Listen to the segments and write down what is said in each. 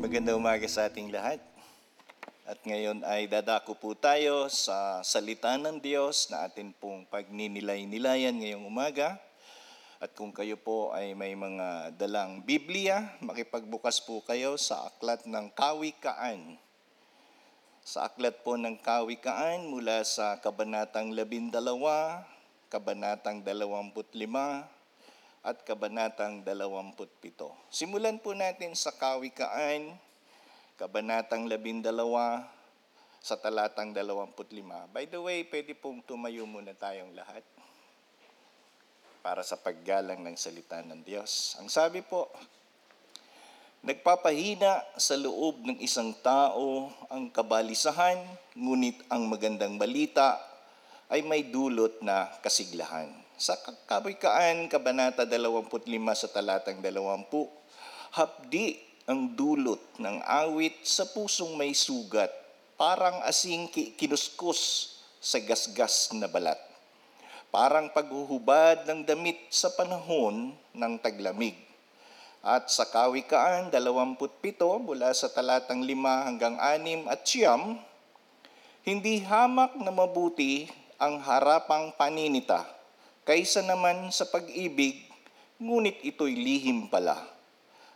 Magandang umaga sa ating lahat. At ngayon ay dadako po tayo sa salita ng Diyos na atin pong pagninilay-nilayan ngayong umaga. At kung kayo po ay may mga dalang Biblia, makipagbukas po kayo sa aklat ng Kawikaan. Sa aklat po ng Kawikaan mula sa Kabanatang 12, Kabanatang 25, at Kabanatang 27. Simulan po natin sa Kawikaan, Kabanatang 12, sa talatang 25. By the way, pwede pong tumayo muna tayong lahat para sa paggalang ng salita ng Diyos. Ang sabi po, Nagpapahina sa loob ng isang tao ang kabalisahan, ngunit ang magandang balita ay may dulot na kasiglahan. Sa Kawikaan, Kabanata 25 sa talatang 20, hapdi ang dulot ng awit sa pusong may sugat, parang asing kinuskus sa gasgas na balat. Parang paghuhubad ng damit sa panahon ng taglamig. At sa Kawikaan 27 mula sa talatang 5 hanggang 6 at siyam, hindi hamak na mabuti ang harapang paninita kaysa naman sa pag-ibig, ngunit ito'y lihim pala.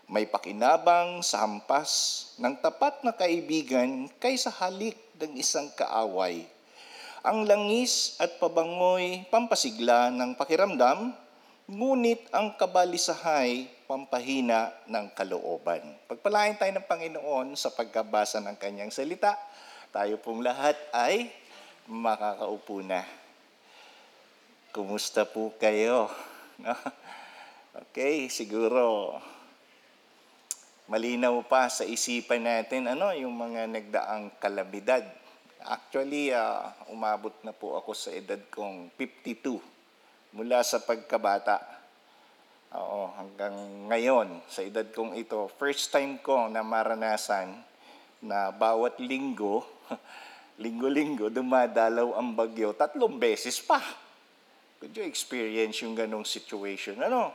May pakinabang sa hampas ng tapat na kaibigan kaysa halik ng isang kaaway. Ang langis at pabangoy pampasigla ng pakiramdam, ngunit ang kabalisahay pampahina ng kalooban. Pagpalain tayo ng Panginoon sa pagkabasa ng kanyang salita, tayo pong lahat ay makakaupo na. Kumusta po kayo? okay, siguro malinaw pa sa isipan natin ano yung mga nagdaang kalamidad. Actually, uh, umabot na po ako sa edad kong 52 mula sa pagkabata. Oo, hanggang ngayon, sa edad kong ito, first time ko na maranasan na bawat linggo, linggo-linggo, dumadalaw ang bagyo tatlong beses pa. Could you experience yung ganong situation? Ano?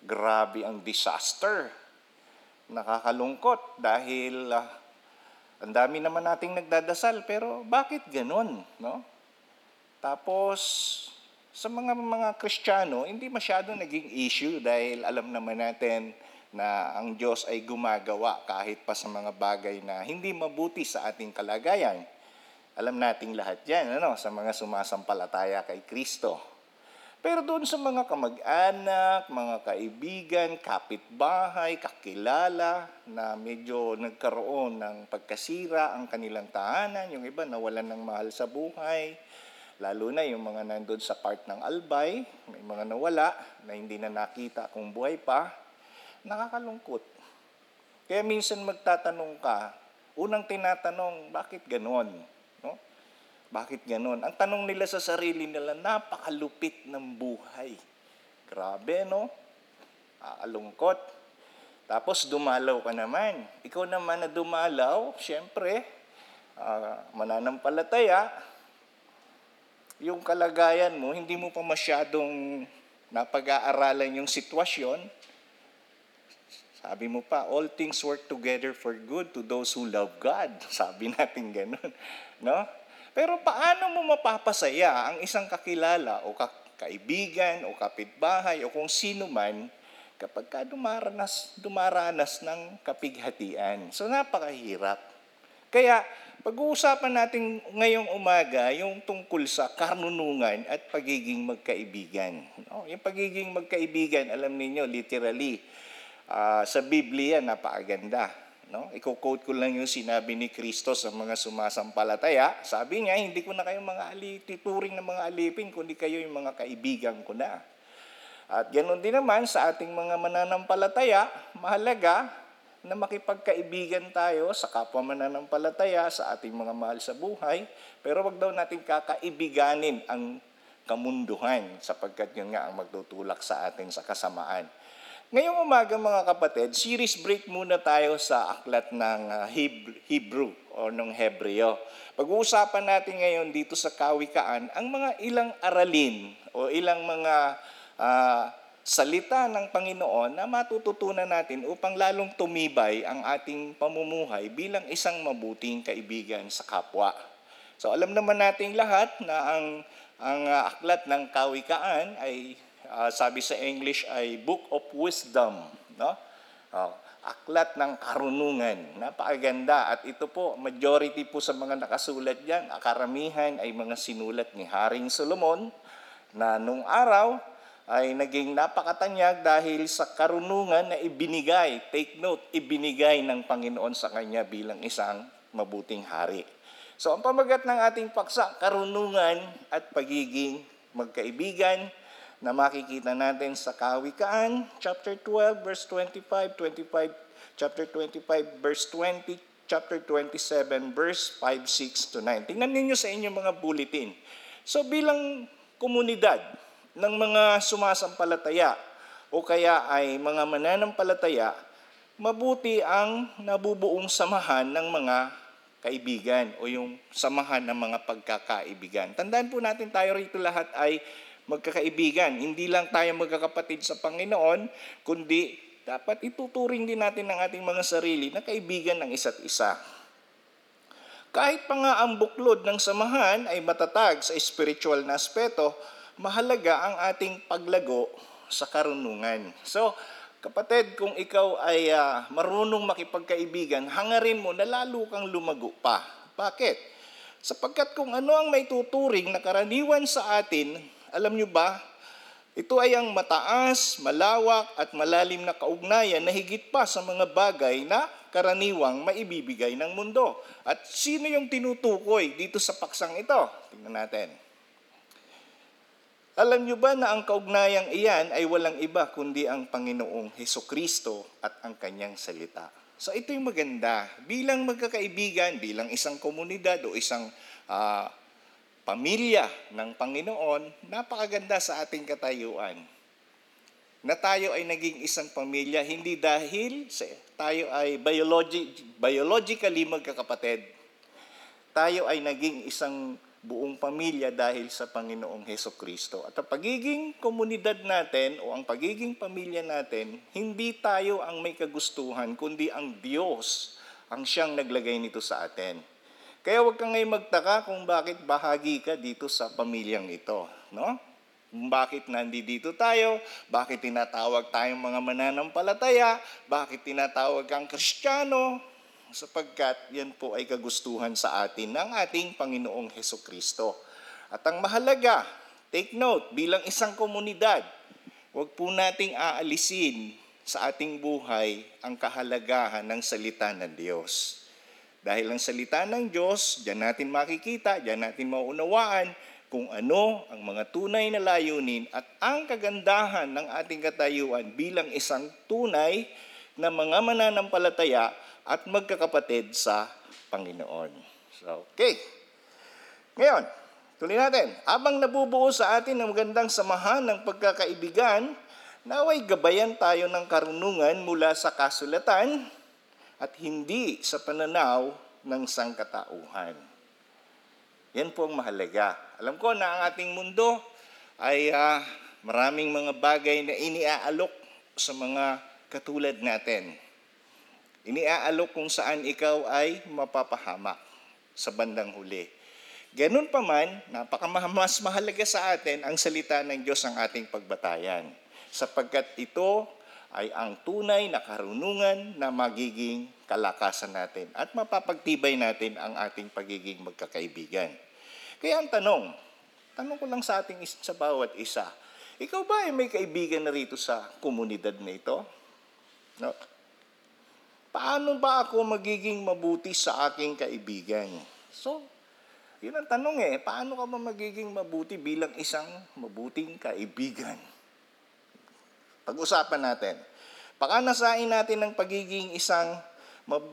Grabe ang disaster. Nakakalungkot dahil uh, ang dami naman nating nagdadasal pero bakit ganon? No? Tapos sa mga mga Kristiyano, hindi masyado naging issue dahil alam naman natin na ang Diyos ay gumagawa kahit pa sa mga bagay na hindi mabuti sa ating kalagayan. Alam nating lahat yan, ano, sa mga sumasampalataya kay Kristo. Pero doon sa mga kamag-anak, mga kaibigan, kapitbahay, kakilala na medyo nagkaroon ng pagkasira ang kanilang tahanan, yung iba nawalan ng mahal sa buhay, lalo na yung mga nandun sa part ng albay, may mga nawala na hindi na nakita kung buhay pa, nakakalungkot. Kaya minsan magtatanong ka, unang tinatanong, bakit ganon? Bakit ganon? Ang tanong nila sa sarili nila, napakalupit ng buhay. Grabe, no? Aalungkot. Tapos dumalaw ka naman. Ikaw naman na dumalaw, syempre, uh, mananampalataya, yung kalagayan mo, hindi mo pa masyadong napag-aaralan yung sitwasyon. Sabi mo pa, all things work together for good to those who love God. Sabi natin ganun. No? Pero paano mo mapapasaya ang isang kakilala o kaibigan o kapitbahay o kung sino man kapag ka dumaranas, dumaranas ng kapighatian? So napakahirap. Kaya pag-uusapan natin ngayong umaga yung tungkol sa karnunungan at pagiging magkaibigan. No, yung pagiging magkaibigan, alam niyo literally, uh, sa Biblia, napakaganda No? Iko-quote ko lang yung sinabi ni Kristo sa mga sumasampalataya. Sabi niya, hindi ko na kayo mga ali, tituring ng mga alipin, kundi kayo yung mga kaibigan ko na. At ganoon din naman sa ating mga mananampalataya, mahalaga na makipagkaibigan tayo sa kapwa mananampalataya, sa ating mga mahal sa buhay, pero wag daw natin kakaibiganin ang kamunduhan sapagkat yun nga ang magtutulak sa atin sa kasamaan. Ngayong umaga mga kapatid, series break muna tayo sa aklat ng ah, Hebrew o ng Hebreo. Pag-uusapan natin ngayon dito sa Kawikaan ang mga ilang aralin o ilang mga uh, salita ng Panginoon na matututunan natin upang lalong tumibay ang ating pamumuhay bilang isang mabuting kaibigan sa kapwa. So alam naman nating lahat na ang ang uh, aklat ng kawikaan ay uh, sabi sa English ay Book of Wisdom, no? Oh, aklat ng karunungan. Napakaganda at ito po majority po sa mga nakasulat diyan, karamihan ay mga sinulat ni Haring Solomon na nung araw ay naging napakatanyag dahil sa karunungan na ibinigay, take note, ibinigay ng Panginoon sa kanya bilang isang mabuting hari. So ang pamagat ng ating paksa, karunungan at pagiging magkaibigan na makikita natin sa Kawikaan, chapter 12, verse 25, 25, chapter 25, verse 20, chapter 27, verse 5, 6 to 9. Tingnan ninyo sa inyong mga bulletin. So bilang komunidad ng mga sumasampalataya o kaya ay mga mananampalataya, mabuti ang nabubuong samahan ng mga kaibigan o yung samahan ng mga pagkakaibigan. Tandaan po natin tayo rito lahat ay magkakaibigan. Hindi lang tayo magkakapatid sa Panginoon, kundi dapat ituturing din natin ng ating mga sarili na kaibigan ng isa't isa. Kahit pa nga ang buklod ng samahan ay matatag sa spiritual na aspeto, mahalaga ang ating paglago sa karunungan. So, Kapatid, kung ikaw ay uh, marunong makipagkaibigan, hangarin mo na lalo kang lumago pa. Bakit? Sapagkat kung ano ang may tuturing na karaniwan sa atin, alam nyo ba, ito ay ang mataas, malawak at malalim na kaugnayan na higit pa sa mga bagay na karaniwang maibibigay ng mundo. At sino yung tinutukoy dito sa paksang ito? Tingnan natin. Alam niyo ba na ang kaugnayang iyan ay walang iba kundi ang Panginoong Heso Kristo at ang kanyang salita. So ito yung maganda. Bilang magkakaibigan, bilang isang komunidad o isang uh, pamilya ng Panginoon, napakaganda sa ating katayuan. Na tayo ay naging isang pamilya hindi dahil tayo ay biologi- biologically magkakapatid. Tayo ay naging isang buong pamilya dahil sa Panginoong Heso Kristo. At ang pagiging komunidad natin o ang pagiging pamilya natin, hindi tayo ang may kagustuhan, kundi ang Diyos ang siyang naglagay nito sa atin. Kaya huwag kang ngayon magtaka kung bakit bahagi ka dito sa pamilyang ito. No? Bakit nandito tayo? Bakit tinatawag tayong mga mananampalataya? Bakit tinatawag kang kristyano? sapagkat yan po ay kagustuhan sa atin ng ating Panginoong Heso Kristo. At ang mahalaga, take note, bilang isang komunidad, huwag po nating aalisin sa ating buhay ang kahalagahan ng salita ng Diyos. Dahil ang salita ng Diyos, diyan natin makikita, diyan natin maunawaan kung ano ang mga tunay na layunin at ang kagandahan ng ating katayuan bilang isang tunay na mga mananampalataya at magkakapatid sa Panginoon. So, okay. Ngayon, tuloy natin. Habang nabubuo sa atin ang magandang samahan ng pagkakaibigan, naway gabayan tayo ng karunungan mula sa kasulatan at hindi sa pananaw ng sangkatauhan. Yan po ang mahalaga. Alam ko na ang ating mundo ay uh, maraming mga bagay na iniaalok sa mga katulad natin. Iniaalok kung saan ikaw ay mapapahamak sa bandang huli. Ganun pa man, napakamas mahalaga sa atin ang salita ng Diyos ang ating pagbatayan. Sapagkat ito ay ang tunay na karunungan na magiging kalakasan natin at mapapagtibay natin ang ating pagiging magkakaibigan. Kaya ang tanong, tanong ko lang sa ating sa bawat isa, ikaw ba ay may kaibigan na rito sa komunidad na ito? No? paano ba ako magiging mabuti sa aking kaibigan? So, yun ang tanong eh, paano ka ba magiging mabuti bilang isang mabuting kaibigan? Pag-usapan natin. Pakanasain natin ng pagiging isang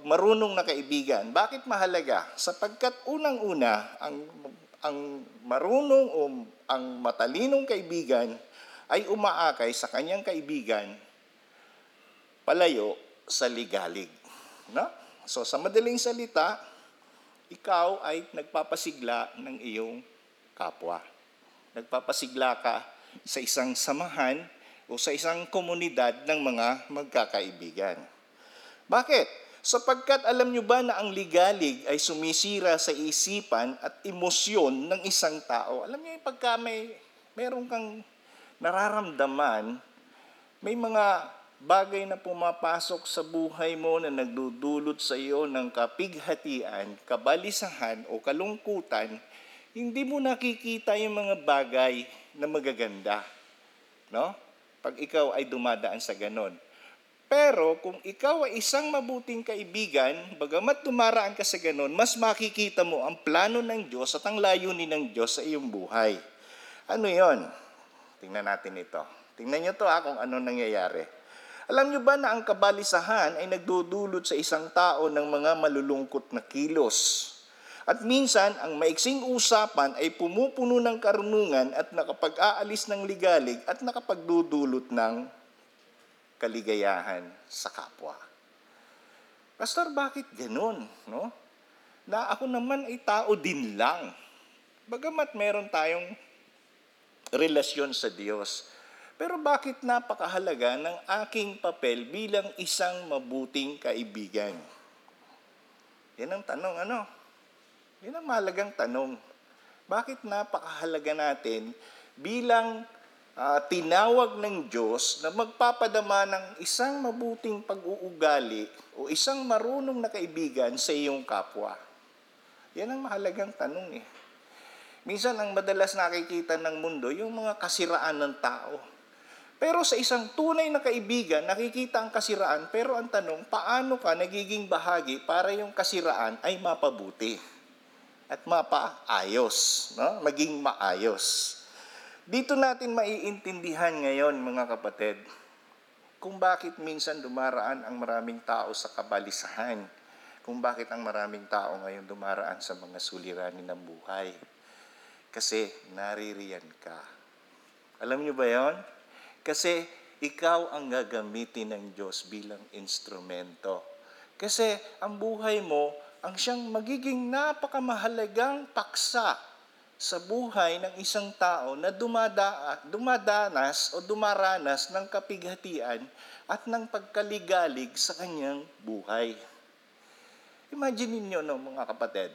marunong na kaibigan. Bakit mahalaga? Sapagkat unang-una, ang, ang marunong o ang matalinong kaibigan ay umaakay sa kanyang kaibigan palayo sa ligalig. No? So sa madaling salita, ikaw ay nagpapasigla ng iyong kapwa. Nagpapasigla ka sa isang samahan o sa isang komunidad ng mga magkakaibigan. Bakit? Sapagkat alam nyo ba na ang ligalig ay sumisira sa isipan at emosyon ng isang tao? Alam nyo yung pagka may, meron kang nararamdaman, may mga bagay na pumapasok sa buhay mo na nagdudulot sa iyo ng kapighatian, kabalisahan o kalungkutan, hindi mo nakikita yung mga bagay na magaganda. No? Pag ikaw ay dumadaan sa ganon. Pero kung ikaw ay isang mabuting kaibigan, bagamat dumaraan ka sa ganon, mas makikita mo ang plano ng Diyos at ang layunin ng Diyos sa iyong buhay. Ano yon? Tingnan natin ito. Tingnan nyo to ha, kung ano nangyayari. Alam nyo ba na ang kabalisahan ay nagdudulot sa isang tao ng mga malulungkot na kilos? At minsan, ang maiksing usapan ay pumupuno ng karunungan at nakapag-aalis ng ligalig at nakapagdudulot ng kaligayahan sa kapwa. Pastor, bakit ganun? No? Na ako naman ay tao din lang. Bagamat meron tayong relasyon sa Diyos. Pero bakit napakahalaga ng aking papel bilang isang mabuting kaibigan? Yan ang tanong, ano? Yan ang mahalagang tanong. Bakit napakahalaga natin bilang uh, tinawag ng Diyos na magpapadama ng isang mabuting pag-uugali o isang marunong na kaibigan sa iyong kapwa? Yan ang mahalagang tanong eh. Minsan ang madalas nakikita ng mundo, yung mga kasiraan ng tao. Pero sa isang tunay na kaibigan, nakikita ang kasiraan, pero ang tanong, paano ka nagiging bahagi para yung kasiraan ay mapabuti at mapaayos, no? maging maayos. Dito natin maiintindihan ngayon, mga kapatid, kung bakit minsan dumaraan ang maraming tao sa kabalisahan, kung bakit ang maraming tao ngayon dumaraan sa mga suliranin ng buhay. Kasi naririyan ka. Alam niyo ba yon? Kasi ikaw ang gagamitin ng Diyos bilang instrumento. Kasi ang buhay mo ang siyang magiging napakamahalagang paksa sa buhay ng isang tao na dumada, dumadanas o dumaranas ng kapighatian at ng pagkaligalig sa kanyang buhay. Imagine niyo no, mga kapatid,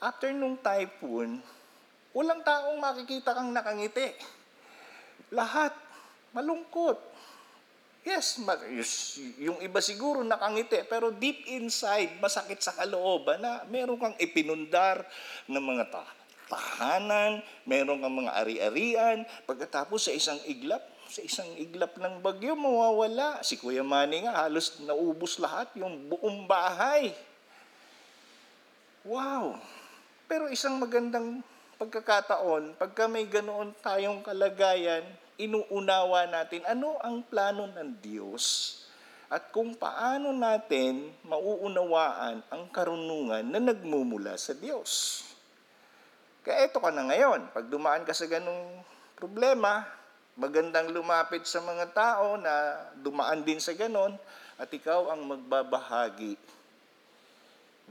after nung typhoon, walang taong makikita kang nakangiti. Lahat malungkot. Yes, yung iba siguro nakangiti, pero deep inside, masakit sa kalooban na meron kang ipinundar ng mga tao tahanan, meron kang mga ari-arian, pagkatapos sa isang iglap, sa isang iglap ng bagyo, mawawala. Si Kuya Manny nga, halos naubos lahat yung buong bahay. Wow! Pero isang magandang pagkakataon, pagka may ganoon tayong kalagayan, inuunawa natin ano ang plano ng Diyos at kung paano natin mauunawaan ang karunungan na nagmumula sa Diyos. Kaya eto ka na ngayon. Pag dumaan ka sa ganung problema, magandang lumapit sa mga tao na dumaan din sa ganon at ikaw ang magbabahagi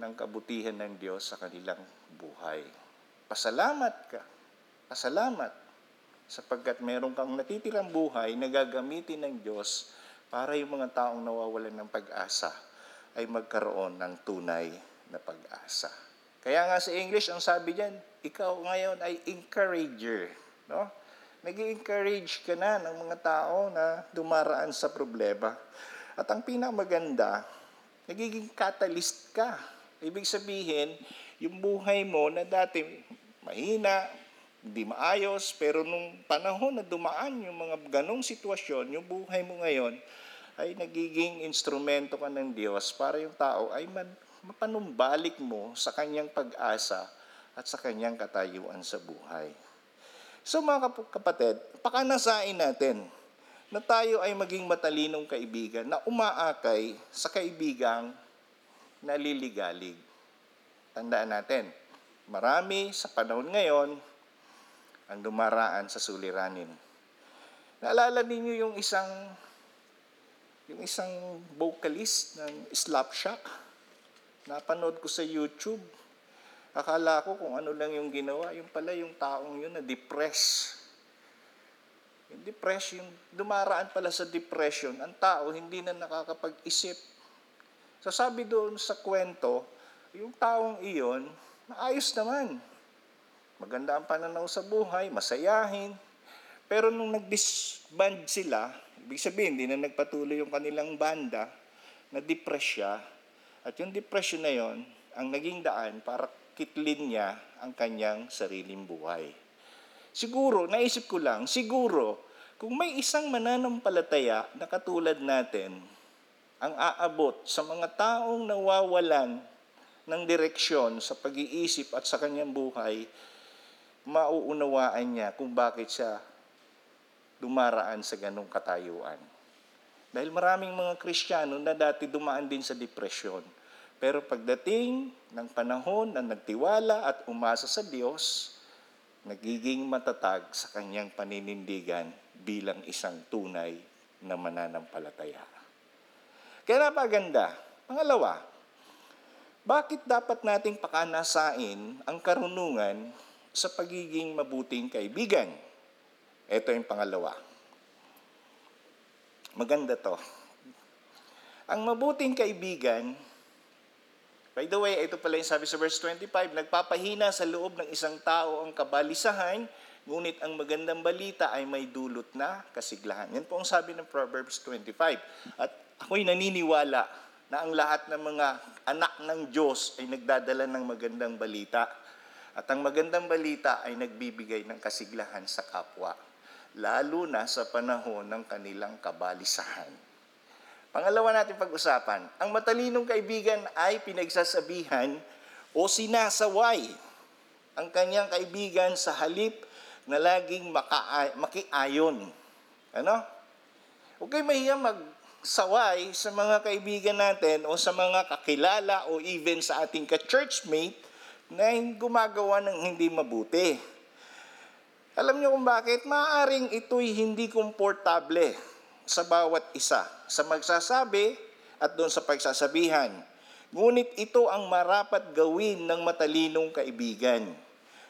ng kabutihan ng Diyos sa kanilang buhay. Pasalamat ka. Pasalamat sapagkat meron kang natitirang buhay na gagamitin ng Diyos para yung mga taong nawawalan ng pag-asa ay magkaroon ng tunay na pag-asa. Kaya nga sa English, ang sabi diyan, ikaw ngayon ay encourager. No? nag encourage ka na ng mga tao na dumaraan sa problema. At ang pinakamaganda, nagiging catalyst ka. Ibig sabihin, yung buhay mo na dati mahina, hindi maayos, pero nung panahon na dumaan yung mga ganong sitwasyon, yung buhay mo ngayon, ay nagiging instrumento ka ng Diyos para yung tao ay man, mapanumbalik mo sa kanyang pag-asa at sa kanyang katayuan sa buhay. So mga kapatid, pakanasain natin na tayo ay maging matalinong kaibigan na umaakay sa kaibigang naliligalig. Tandaan natin, marami sa panahon ngayon ang dumaraan sa suliranin. Naalala ninyo yung isang yung isang vocalist ng Slapshot? Napanood ko sa YouTube. Akala ko kung ano lang yung ginawa, yung pala yung taong yun na depressed. Yung depression, dumaraan pala sa depression, ang tao hindi na nakakapag-isip. Sasabi doon sa kwento, yung taong iyon, maayos naman. Maganda ang pananaw sa buhay, masayahin. Pero nung nag-disband sila, ibig sabihin, hindi na nagpatuloy yung kanilang banda, na-depress siya. At yung depression na yon, ang naging daan para kitlin niya ang kanyang sariling buhay. Siguro, naisip ko lang, siguro, kung may isang mananampalataya na katulad natin, ang aabot sa mga taong nawawalan ng direksyon sa pag-iisip at sa kanyang buhay, mauunawaan niya kung bakit siya dumaraan sa ganong katayuan. Dahil maraming mga Kristiyano na dati dumaan din sa depresyon. Pero pagdating ng panahon na nagtiwala at umasa sa Diyos, nagiging matatag sa kanyang paninindigan bilang isang tunay na mananampalataya. Kaya napaganda. Pangalawa, bakit dapat nating pakanasain ang karunungan sa pagiging mabuting kaibigan? Ito yung pangalawa. Maganda to. Ang mabuting kaibigan, by the way, ito pala yung sabi sa verse 25, nagpapahina sa loob ng isang tao ang kabalisahan, ngunit ang magandang balita ay may dulot na kasiglahan. Yan po ang sabi ng Proverbs 25. At ako'y naniniwala na ang lahat ng mga anak ng Diyos ay nagdadala ng magandang balita. At ang magandang balita ay nagbibigay ng kasiglahan sa kapwa lalo na sa panahon ng kanilang kabalisahan. Pangalawa natin pag-usapan, ang matalinong kaibigan ay pinagsasabihan o sinasaway ang kanyang kaibigan sa halip na laging maka- makiayon. Ano? Huwag kayo mahiya magsaway sa mga kaibigan natin o sa mga kakilala o even sa ating ka-churchmate na gumagawa ng hindi mabuti. Alam niyo kung bakit? Maaring ito'y hindi komportable sa bawat isa, sa magsasabi at doon sa pagsasabihan. Ngunit ito ang marapat gawin ng matalinong kaibigan.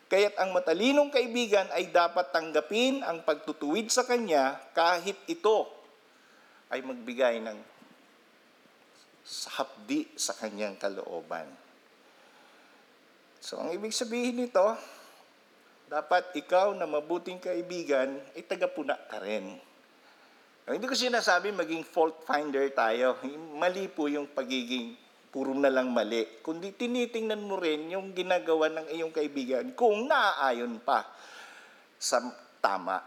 Kaya't ang matalinong kaibigan ay dapat tanggapin ang pagtutuwid sa kanya kahit ito ay magbigay ng hapdi sa kanyang kalooban. So ang ibig sabihin nito, dapat ikaw na mabuting kaibigan ay tagapuna ka rin. Hindi ko sinasabi maging fault finder tayo. Mali po yung pagiging puro na lang mali. Kundi tinitingnan mo rin yung ginagawa ng iyong kaibigan kung naaayon pa sa tama.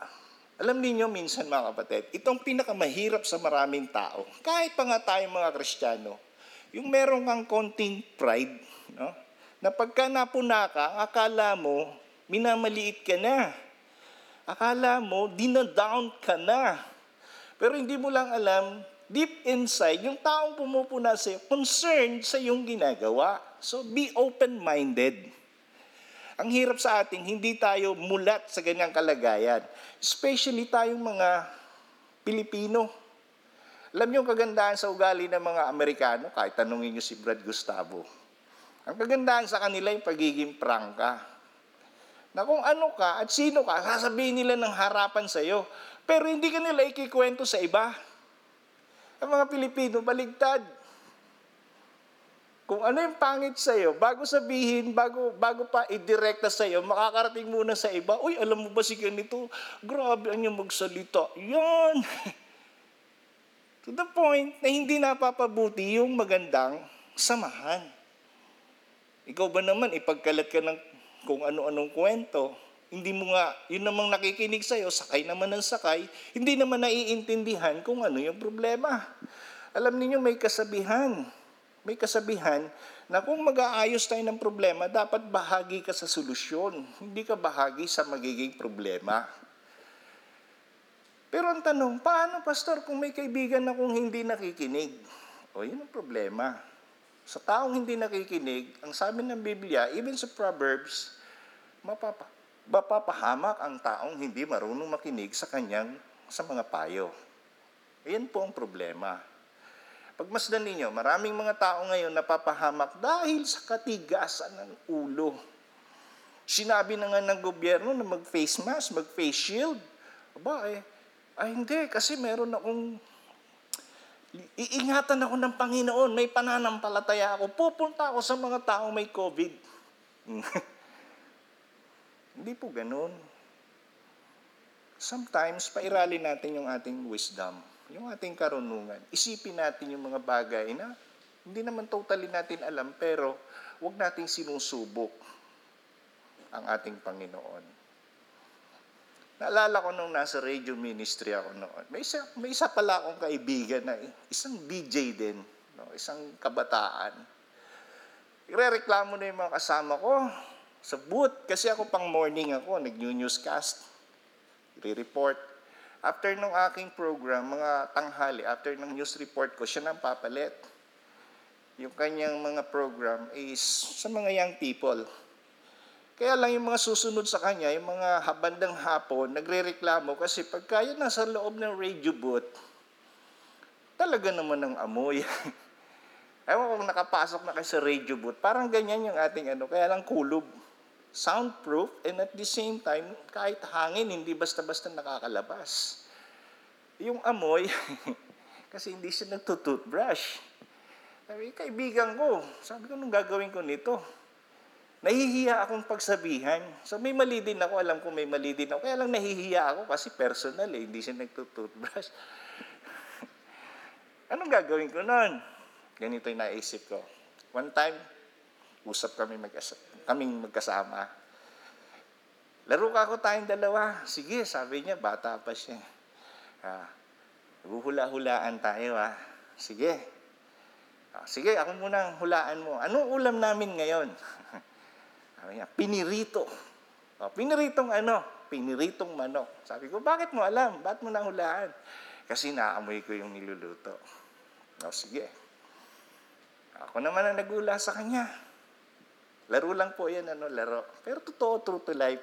Alam niyo minsan mga kapatid, itong pinakamahirap sa maraming tao, kahit pa nga tayong mga Kristiyano, yung meron kang konting pride, no? Na pagka napuna ka, akala mo, minamaliit ka na. Akala mo, dinadown ka na. Pero hindi mo lang alam, deep inside, yung taong pumupuna sa'yo, concerned sa iyong ginagawa. So be open-minded. Ang hirap sa ating, hindi tayo mulat sa ganyang kalagayan. Especially tayong mga Pilipino. Alam niyo ang kagandahan sa ugali ng mga Amerikano, kahit tanungin niyo si Brad Gustavo. Ang kagandahan sa kanila yung pagiging prangka na kung ano ka at sino ka, sasabihin nila ng harapan sa iyo. Pero hindi ka nila ikikwento sa iba. Ang mga Pilipino, baligtad. Kung ano yung pangit sa iyo, bago sabihin, bago, bago pa idirekta sa iyo, makakarating muna sa iba, Uy, alam mo ba si ganito? Grabe ang yung magsalita. Yan! to the point na hindi napapabuti yung magandang samahan. Ikaw ba naman, ipagkalat ka ng kung ano-anong kwento, hindi mo nga, yun namang nakikinig sa'yo, sakay naman ng sakay, hindi naman naiintindihan kung ano yung problema. Alam niyo may kasabihan. May kasabihan na kung mag-aayos tayo ng problema, dapat bahagi ka sa solusyon. Hindi ka bahagi sa magiging problema. Pero ang tanong, paano pastor kung may kaibigan akong hindi nakikinig? O yun ang problema. Sa taong hindi nakikinig, ang sabi ng Biblia, even sa Proverbs, mapapa, mapapahamak ang taong hindi marunong makinig sa kanyang sa mga payo. Ayan po ang problema. Pagmasdan ninyo, maraming mga tao ngayon napapahamak dahil sa katigasan ng ulo. Sinabi na nga ng gobyerno na mag-face mask, mag-face shield. Aba eh, Ay hindi, kasi meron akong iingatan ako ng Panginoon, may pananampalataya ako, pupunta ako sa mga taong may COVID. Hindi po ganun. Sometimes, pairali natin yung ating wisdom, yung ating karunungan. Isipin natin yung mga bagay na hindi naman totally natin alam, pero huwag nating sinusubok ang ating Panginoon. Naalala ko nung nasa radio ministry ako noon. May isa, may isa pala akong kaibigan na isang DJ din, no? isang kabataan. Irereklamo na yung mga kasama ko sa booth kasi ako pang morning ako, nag-newscast, re-report. After nung aking program, mga tanghali, after ng news report ko, siya nang papalit. Yung kanyang mga program is sa mga young people. Kaya lang yung mga susunod sa kanya, yung mga habandang hapon, nagre-reklamo kasi pagka yun nasa loob ng radio booth, talaga naman ang amoy. Ewan kung nakapasok na kayo sa radio booth, parang ganyan yung ating ano, kaya lang kulob. Soundproof and at the same time, kahit hangin, hindi basta-basta nakakalabas. Yung amoy, kasi hindi siya nagtutoothbrush. Sabi, kaibigan ko, sabi ko, nung gagawin ko nito? Nahihiya akong pagsabihan. So may mali din ako, alam ko may mali din ako. Kaya lang nahihiya ako kasi personal eh, hindi siya nagtutoothbrush. Anong gagawin ko noon? Ganito yung naisip ko. One time, usap kami mag kaming magkasama. Laro ka ako tayong dalawa. Sige, sabi niya, bata pa siya. Ah, Huhula-hulaan tayo ah. Sige. Ah, sige, ako muna ang hulaan mo. Anong ulam namin ngayon? Sabi niya, pinirito. O, piniritong ano? Piniritong manok. Sabi ko, bakit mo alam? Ba't mo nahulaan? Kasi naamoy ko yung niluluto. O, sige. Ako naman ang nagula sa kanya. Laro lang po yan, ano, laro. Pero totoo, true to life.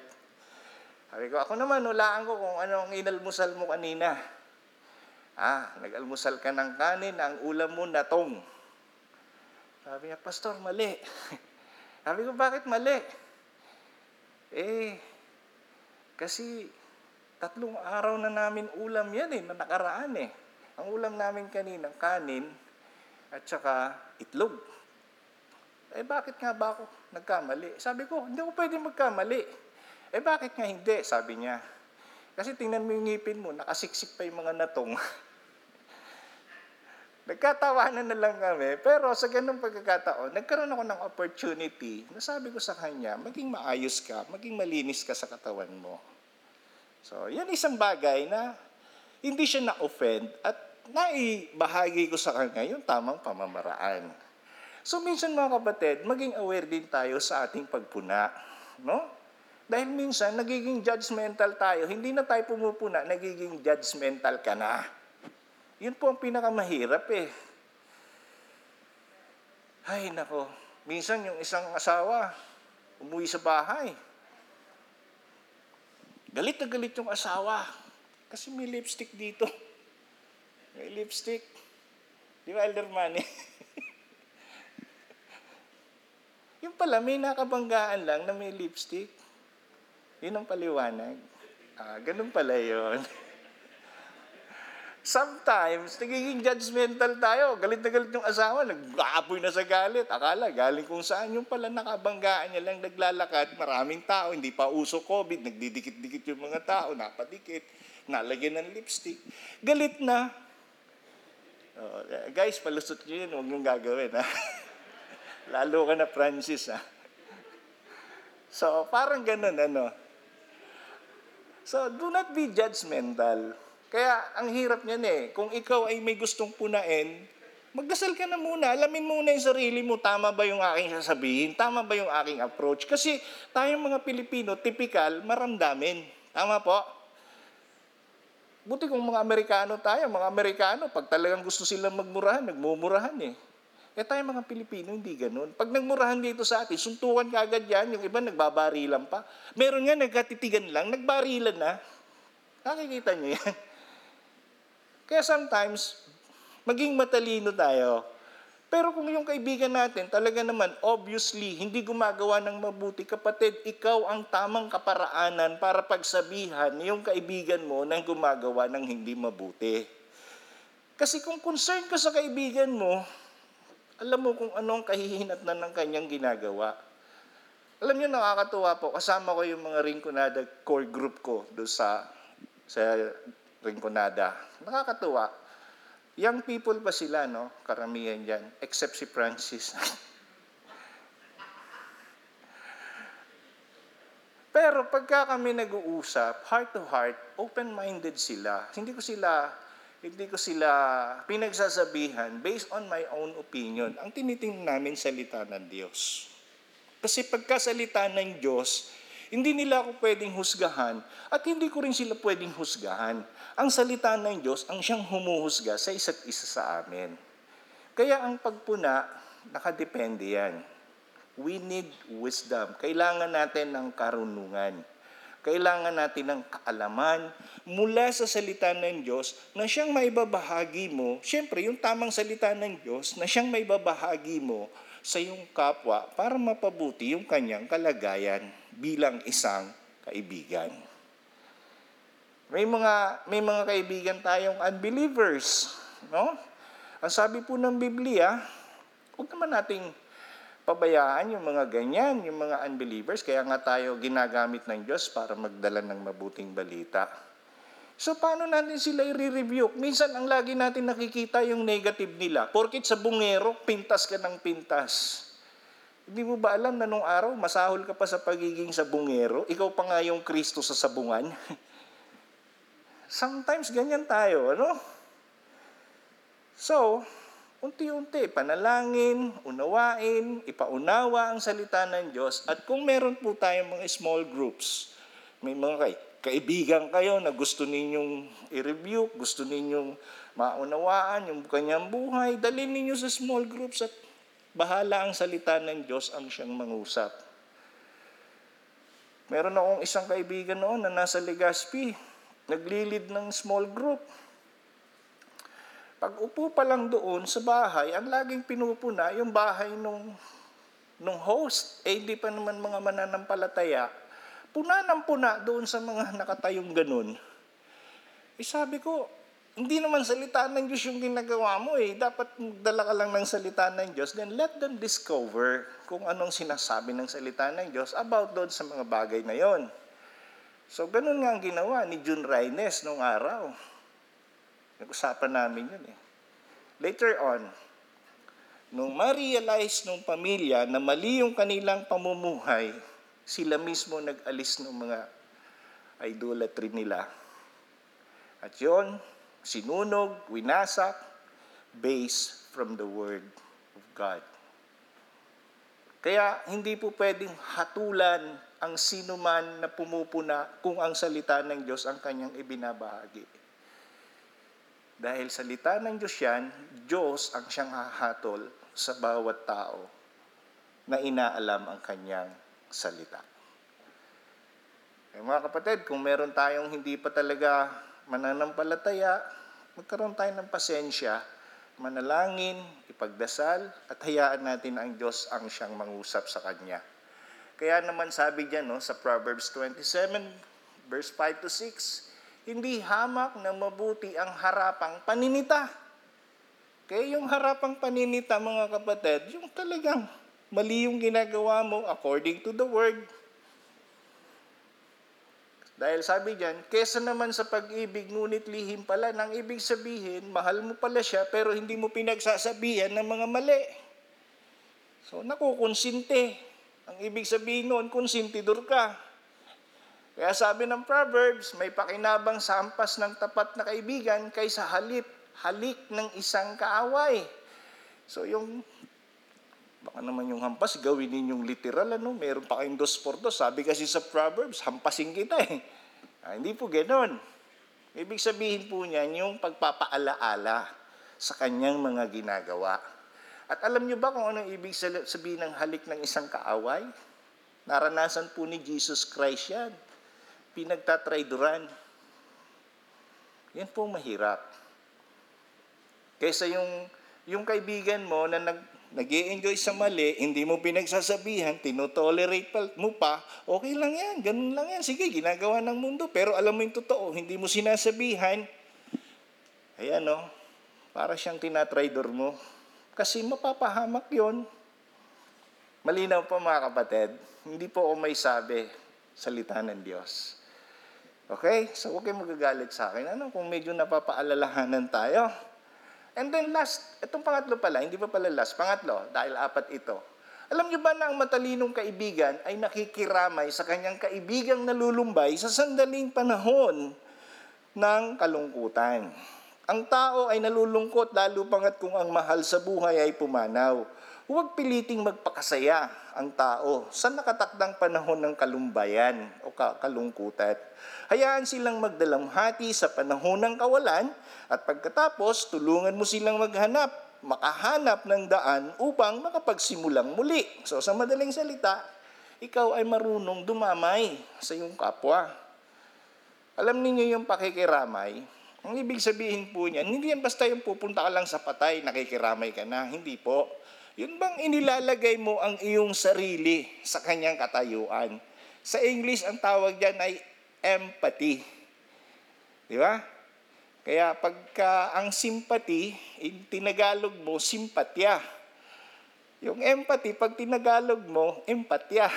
Sabi ko, ako naman, hulaan ko kung ano ang inalmusal mo kanina. Ah, nag-almusal ka ng kanin, ang ulam mo natong. Sabi niya, Pastor, mali. Sabi ko, bakit mali? Eh, kasi tatlong araw na namin ulam yan eh, na nakaraan eh. Ang ulam namin kanina, kanin at saka itlog. Eh, bakit nga ba ako nagkamali? Sabi ko, hindi ko pwede magkamali. Eh, bakit nga hindi? Sabi niya. Kasi tingnan mo yung ngipin mo, nakasiksik pa yung mga natong. Nagkatawanan na lang kami, pero sa ganung pagkakataon, nagkaroon ako ng opportunity na sabi ko sa kanya, maging maayos ka, maging malinis ka sa katawan mo. So, yan isang bagay na hindi siya na-offend at naibahagi ko sa kanya yung tamang pamamaraan. So, minsan mga kapatid, maging aware din tayo sa ating pagpuna. No? Dahil minsan, nagiging judgmental tayo. Hindi na tayo pumupuna, nagiging judgmental ka na. Yun po ang pinakamahirap eh. Ay, nako. Minsan yung isang asawa, umuwi sa bahay. Galit na galit yung asawa. Kasi may lipstick dito. May lipstick. Di ba, Elder Manny? yung pala, may nakabanggaan lang na may lipstick. Yun ang paliwanag. Ah, ganun pala yon. Sometimes, nagiging judgmental tayo. Galit na galit yung asawa, nag-aapoy na sa galit. Akala, galing kung saan. Yung pala nakabanggaan niya lang naglalakad, maraming tao, hindi pa uso COVID, nagdidikit-dikit yung mga tao, napadikit, nalagyan ng lipstick. Galit na. Oh, guys, palusot nyo yun, huwag nyo gagawin. Ha? Lalo ka na Francis. Ha? So, parang ganun, ano. So, do not be judgmental. Kaya ang hirap niyan eh. Kung ikaw ay may gustong punain, magdasal ka na muna. Alamin muna yung sarili mo, tama ba yung aking sasabihin? Tama ba yung aking approach? Kasi tayong mga Pilipino, typical, maramdamin. Tama po? Buti kung mga Amerikano tayo, mga Amerikano, pag talagang gusto silang magmurahan, nagmumurahan eh. Eh tayo mga Pilipino, hindi ganun. Pag nagmurahan dito sa atin, suntukan ka agad yan, yung iba nagbabarilan pa. Meron nga, nagkatitigan lang, nagbarilan na. Nakikita niyo yan. Kaya sometimes, maging matalino tayo. Pero kung yung kaibigan natin talaga naman obviously hindi gumagawa ng mabuti, kapatid, ikaw ang tamang kaparaanan para pagsabihan yung kaibigan mo na gumagawa ng hindi mabuti. Kasi kung concerned ka sa kaibigan mo, alam mo kung anong kahihinatnan ng kanyang ginagawa. Alam niyo, nakakatuwa po. Kasama ko yung mga Rinconada core group ko doon sa, sa Rinconada. Nakakatuwa. Young people pa sila, no? Karamihan dyan. Except si Francis. Pero pagka kami nag-uusap, heart to heart, open-minded sila. Hindi ko sila hindi ko sila pinagsasabihan based on my own opinion. Ang tinitingnan namin salita ng Diyos. Kasi pagkasalita ng Diyos, hindi nila ako pwedeng husgahan at hindi ko rin sila pwedeng husgahan. Ang salita ng Diyos ang siyang humuhusga sa isa't isa sa amin. Kaya ang pagpuna, nakadepende yan. We need wisdom. Kailangan natin ng karunungan. Kailangan natin ng kaalaman mula sa salita ng Diyos na siyang maibabahagi mo, siyempre yung tamang salita ng Diyos na siyang maibabahagi mo sa iyong kapwa para mapabuti yung kanyang kalagayan bilang isang kaibigan. May mga may mga kaibigan tayong unbelievers, no? Ang sabi po ng Biblia, huwag naman nating pabayaan yung mga ganyan, yung mga unbelievers. Kaya nga tayo ginagamit ng Diyos para magdala ng mabuting balita. So paano natin sila i-review? Minsan ang lagi natin nakikita yung negative nila. Porkit sa bungero, pintas ka ng pintas. Hindi mo ba alam na nung araw, masahol ka pa sa pagiging sa bungero? Ikaw pa nga yung Kristo sa sabungan. Sometimes ganyan tayo, ano? So, unti-unti, panalangin, unawain, ipaunawa ang salita ng Diyos. At kung meron po tayong mga small groups, may mga kay, kaibigan kayo na gusto ninyong i-review, gusto ninyong maunawaan yung kanyang buhay, dalhin ninyo sa small groups at bahala ang salita ng Diyos ang siyang mangusap. Meron akong isang kaibigan noon na nasa Legazpi, naglilid ng small group pag upo pa lang doon sa bahay, ang laging pinupuna yung bahay nung, nung host. Eh, hindi pa naman mga mananampalataya. Puna ng puna doon sa mga nakatayong ganun. Eh, sabi ko, hindi naman salita ng Diyos yung ginagawa mo eh. Dapat magdala ka lang ng salita ng Diyos. Then let them discover kung anong sinasabi ng salita ng Diyos about doon sa mga bagay na yon. So, ganun nga ang ginawa ni June Reynes nung araw. Nag-usapan namin yun eh. Later on, nung ma-realize nung pamilya na mali yung kanilang pamumuhay, sila mismo nag-alis ng mga idolatry nila. At yon sinunog, winasak, based from the Word of God. Kaya hindi po pwedeng hatulan ang sino man na pumupuna kung ang salita ng Diyos ang kanyang ibinabahagi. Dahil salita ng Diyos yan, Diyos ang siyang hahatol sa bawat tao na inaalam ang kanyang salita. Eh, mga kapatid, kung meron tayong hindi pa talaga mananampalataya, magkaroon tayo ng pasensya, manalangin, ipagdasal, at hayaan natin ang Diyos ang siyang mangusap sa Kanya. Kaya naman sabi diyan no, sa Proverbs 27, verse 5 to 6, hindi hamak na mabuti ang harapang paninita. Kaya yung harapang paninita, mga kapatid, yung talagang mali yung ginagawa mo according to the word. Dahil sabi diyan, kesa naman sa pag-ibig, ngunit lihim pala, nang ibig sabihin, mahal mo pala siya, pero hindi mo pinagsasabihan ng mga mali. So, nakukonsinte. Ang ibig sabihin noon, konsintidor ka. Kaya sabi ng Proverbs, may pakinabang sa hampas ng tapat na kaibigan kaysa halip, halik ng isang kaaway. So yung, baka naman yung hampas, gawin ninyong literal, ano? meron pa kayong dos por dos. Sabi kasi sa Proverbs, hampasin kita eh. Ah, hindi po ganoon. Ibig sabihin po niyan yung pagpapaalaala sa kanyang mga ginagawa. At alam niyo ba kung anong ibig sabihin ng halik ng isang kaaway? Naranasan po ni Jesus Christ yan pinagtatrayduran. Yan po mahirap. Kaysa yung, yung kaibigan mo na nag, nag enjoy sa mali, hindi mo pinagsasabihan, tinotolerate mo pa, okay lang yan, ganun lang yan. Sige, ginagawa ng mundo. Pero alam mo yung totoo, hindi mo sinasabihan, ayan no, para siyang tinatraidor mo. Kasi mapapahamak yon. Malinaw po mga kapatid, hindi po ako may sabi salita ng Diyos. Okay? So huwag kayong magagalit sa akin. Ano kung medyo napapaalalahanan tayo? And then last, itong pangatlo pala, hindi pa pala last, pangatlo, dahil apat ito. Alam niyo ba na ang matalinong kaibigan ay nakikiramay sa kanyang kaibigang nalulumbay sa sandaling panahon ng kalungkutan. Ang tao ay nalulungkot lalo pangat kung ang mahal sa buhay ay pumanaw. Huwag piliting magpakasaya ang tao sa nakatakdang panahon ng kalumbayan o kalungkutan. Hayaan silang magdalamhati sa panahon ng kawalan at pagkatapos tulungan mo silang maghanap, makahanap ng daan upang makapagsimulang muli. So sa madaling salita, ikaw ay marunong dumamay sa iyong kapwa. Alam niyo yung pakikiramay, ang ibig sabihin po niyan, hindi yan basta yung pupunta ka lang sa patay, nakikiramay ka na. Hindi po. Yun bang inilalagay mo ang iyong sarili sa kanyang katayuan? Sa English, ang tawag dyan ay empathy. Di ba? Kaya pagka ang sympathy, in tinagalog mo, simpatya. Yung empathy, pag tinagalog mo, empatya.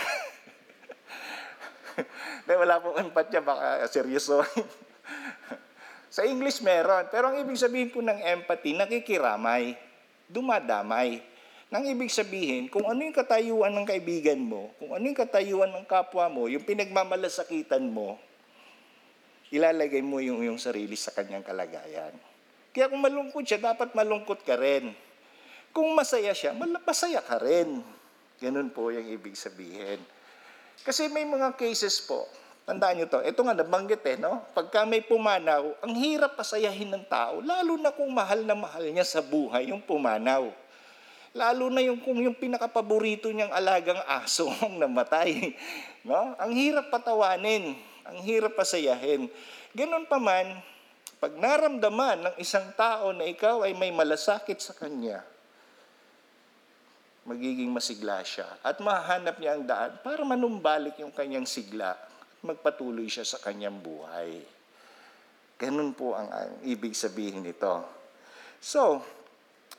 Dahil wala pong empatya, baka seryoso. Sa English meron. Pero ang ibig sabihin po ng empathy, nakikiramay, dumadamay. Nang ibig sabihin, kung ano yung katayuan ng kaibigan mo, kung ano yung katayuan ng kapwa mo, yung pinagmamalasakitan mo, ilalagay mo yung yung sarili sa kanyang kalagayan. Kaya kung malungkot siya, dapat malungkot ka rin. Kung masaya siya, malapasaya ka rin. Ganun po yung ibig sabihin. Kasi may mga cases po, tandaan nyo to, ito nga nabanggit eh, no? Pagka may pumanaw, ang hirap pasayahin ng tao, lalo na kung mahal na mahal niya sa buhay yung pumanaw. Lalo na yung kung yung pinakapaborito niyang alagang aso ang namatay. No? Ang hirap patawanin, ang hirap pasayahin. Ganun pa man, pag naramdaman ng isang tao na ikaw ay may malasakit sa kanya, magiging masigla siya at mahanap niya ang daan para manumbalik yung kanyang sigla magpatuloy siya sa kanyang buhay. Ganun po ang, ang ibig sabihin nito. So,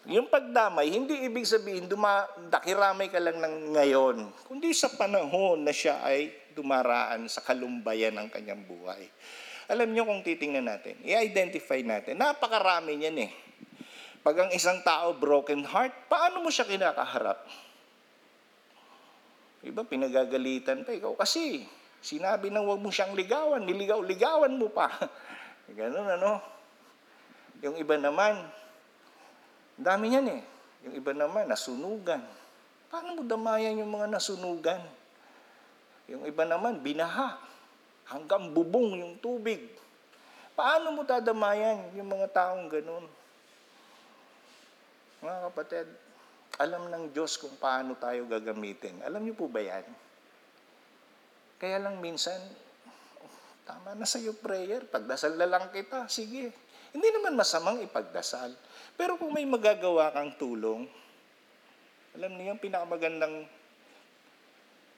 yung pagdamay, hindi ibig sabihin duma, ka lang ng ngayon, kundi sa panahon na siya ay dumaraan sa kalumbayan ng kanyang buhay. Alam niyo kung titingnan natin, i-identify natin, napakarami niyan eh. Pag ang isang tao broken heart, paano mo siya kinakaharap? Iba, pinagagalitan pa. Ikaw kasi, sinabi na huwag mo siyang ligawan, niligaw-ligawan mo pa. Ganun ano. Yung iba naman, dami niyan eh. Yung iba naman, nasunugan. Paano mo damayan yung mga nasunugan? Yung iba naman, binaha. Hanggang bubong yung tubig. Paano mo dadamayan yung mga taong ganun? Mga kapatid, alam ng Diyos kung paano tayo gagamitin. Alam niyo po ba yan? Kaya lang minsan, tama na sa iyo prayer, pagdasal na lang kita, sige. Hindi naman masamang ipagdasal. Pero kung may magagawa kang tulong, alam niyo yung pinakamagandang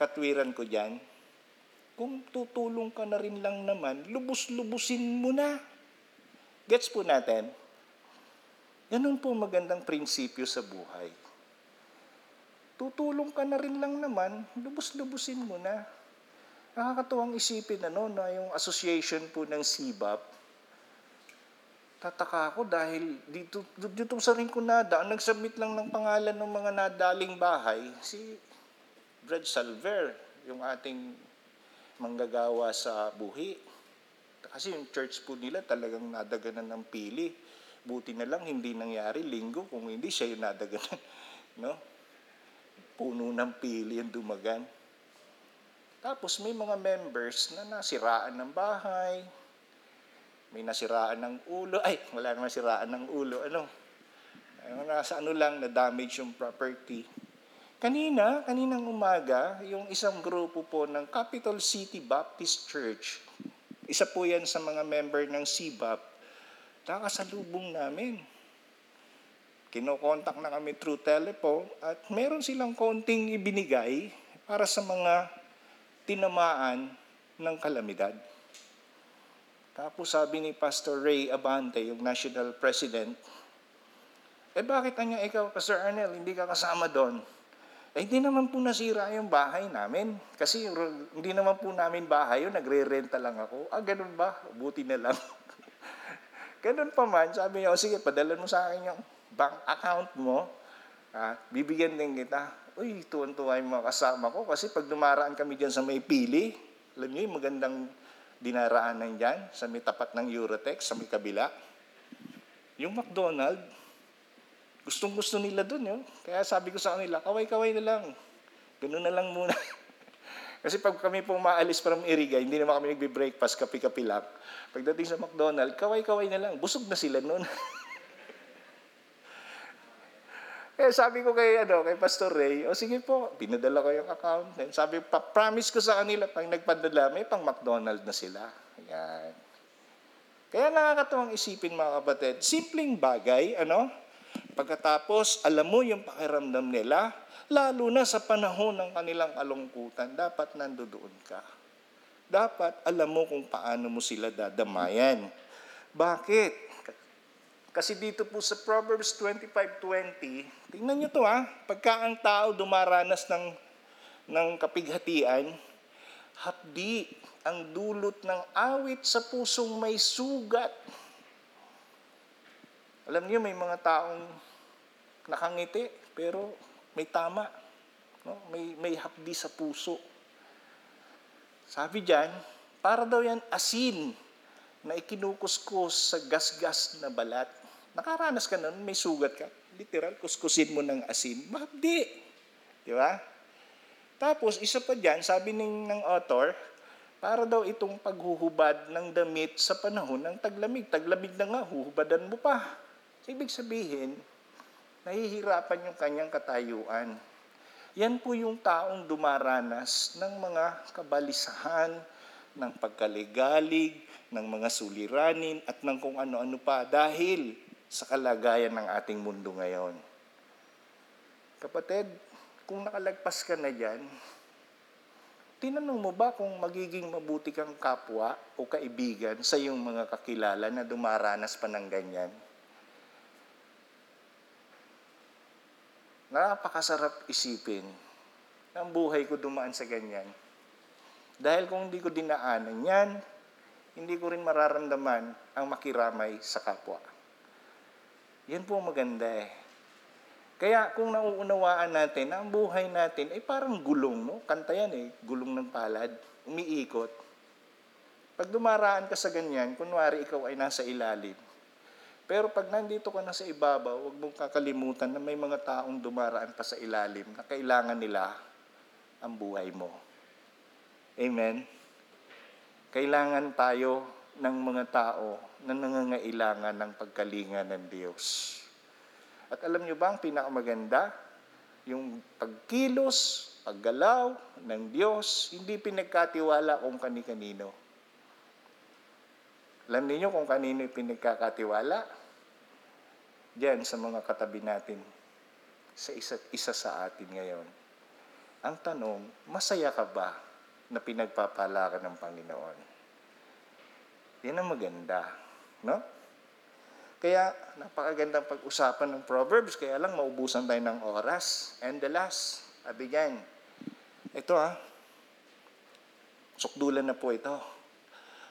katwiran ko dyan, kung tutulong ka na rin lang naman, lubos-lubusin mo na. Gets po natin? Ganun po magandang prinsipyo sa buhay. Tutulong ka na rin lang naman, lubos-lubusin mo na. Nakakatuwang isipin ano, na yung association po ng CBAP, tataka ako dahil dito, dito sa Rinconada, ang nagsubmit lang ng pangalan ng mga nadaling bahay, si Brad Salver, yung ating manggagawa sa buhi. Kasi yung church po nila talagang nadaganan ng pili. Buti na lang hindi nangyari linggo kung hindi siya yung nadaganan. No? Puno ng pili yung dumagan. Tapos may mga members na nasiraan ng bahay, may nasiraan ng ulo. Ay, wala naman nasiraan ng ulo. Ano? Nasa ano lang, na-damage yung property. Kanina, kaninang umaga, yung isang grupo po ng Capital City Baptist Church, isa po yan sa mga member ng CBAP, nakasalubong namin. kinokontak na kami through telephone at meron silang konting ibinigay para sa mga tinamaan ng kalamidad. Tapos sabi ni Pastor Ray Abante, yung national president, eh bakit anya ikaw, Pastor Arnel, hindi ka kasama doon? Eh hindi naman po nasira yung bahay namin. Kasi hindi naman po namin bahay yun, nagre-renta lang ako. Ah, ganun ba? Buti na lang. ganun pa man, sabi niya, o sige, padala mo sa akin yung bank account mo. Ah, bibigyan din kita. Uy, tuwan-tuwa yung mga kasama ko. Kasi pag dumaraan kami dyan sa may pili, alam niyo yung magandang dinaraanan dyan, sa may tapat ng Eurotex, sa may kabila. Yung McDonald, gustong gusto nila dun yun. Kaya sabi ko sa kanila, kaway-kaway na lang. Ganun na lang muna. Kasi pag kami pong maalis from Iriga, hindi naman kami nagbe-breakfast, kapi-kapi lang. Pagdating sa McDonald, kaway-kaway na lang. Busog na sila nun. Kaya sabi ko kay, ano, kay Pastor Ray, o sige po, pinadala ko yung account. Then sabi, pa-promise ko sa kanila, pag nagpadala, may pang McDonald na sila. Ayan. Kaya nakakatuwang isipin mga kapatid, simpleng bagay, ano? Pagkatapos, alam mo yung pakiramdam nila, lalo na sa panahon ng kanilang alungkutan, dapat nandoon ka. Dapat alam mo kung paano mo sila dadamayan. Bakit? Kasi dito po sa Proverbs 25.20, tingnan nyo to ha, pagka ang tao dumaranas ng, ng kapighatian, hapdi ang dulot ng awit sa pusong may sugat. Alam niyo, may mga taong nakangiti, pero may tama. No? May, may hapdi sa puso. Sabi diyan, para daw yan asin na ikinukuskus sa gasgas na balat. Nakaranas ka nun, may sugat ka. Literal, kuskusin mo ng asin. Mahapdi. Di ba? Tapos, isa pa dyan, sabi ng, ng author, para daw itong paghuhubad ng damit sa panahon ng taglamig. Taglamig na nga, huhubadan mo pa. Ibig sabihin, nahihirapan yung kanyang katayuan. Yan po yung taong dumaranas ng mga kabalisahan, ng pagkaligalig, ng mga suliranin, at ng kung ano-ano pa dahil sa kalagayan ng ating mundo ngayon. Kapatid, kung nakalagpas ka na dyan, tinanong mo ba kung magiging mabuti kang kapwa o kaibigan sa iyong mga kakilala na dumaranas pa ng ganyan? Napakasarap isipin na ang buhay ko dumaan sa ganyan. Dahil kung hindi ko dinaanan yan, hindi ko rin mararamdaman ang makiramay sa kapwa. Yan po maganda eh. Kaya kung nauunawaan natin na ang buhay natin ay parang gulong, no? Kanta yan eh, gulong ng palad, umiikot. Pag dumaraan ka sa ganyan, kunwari ikaw ay nasa ilalim. Pero pag nandito ka na sa ibabaw, huwag mong kakalimutan na may mga taong dumaraan pa sa ilalim na kailangan nila ang buhay mo. Amen? Kailangan tayo ng mga tao na nangangailangan ng pagkalinga ng Diyos. At alam nyo ba ang pinakamaganda? Yung pagkilos, paggalaw ng Diyos, hindi pinagkatiwala kung kani-kanino. Alam niyo kung kanino pinagkakatiwala? Diyan sa mga katabi natin, sa isa't isa sa atin ngayon. Ang tanong, masaya ka ba na pinagpapala ka ng Panginoon? Yan ang maganda. No? Kaya napakagandang pag-usapan ng Proverbs, kaya lang maubusan tayo ng oras. And the last, sabi dyan, ito ah, sukdulan na po ito.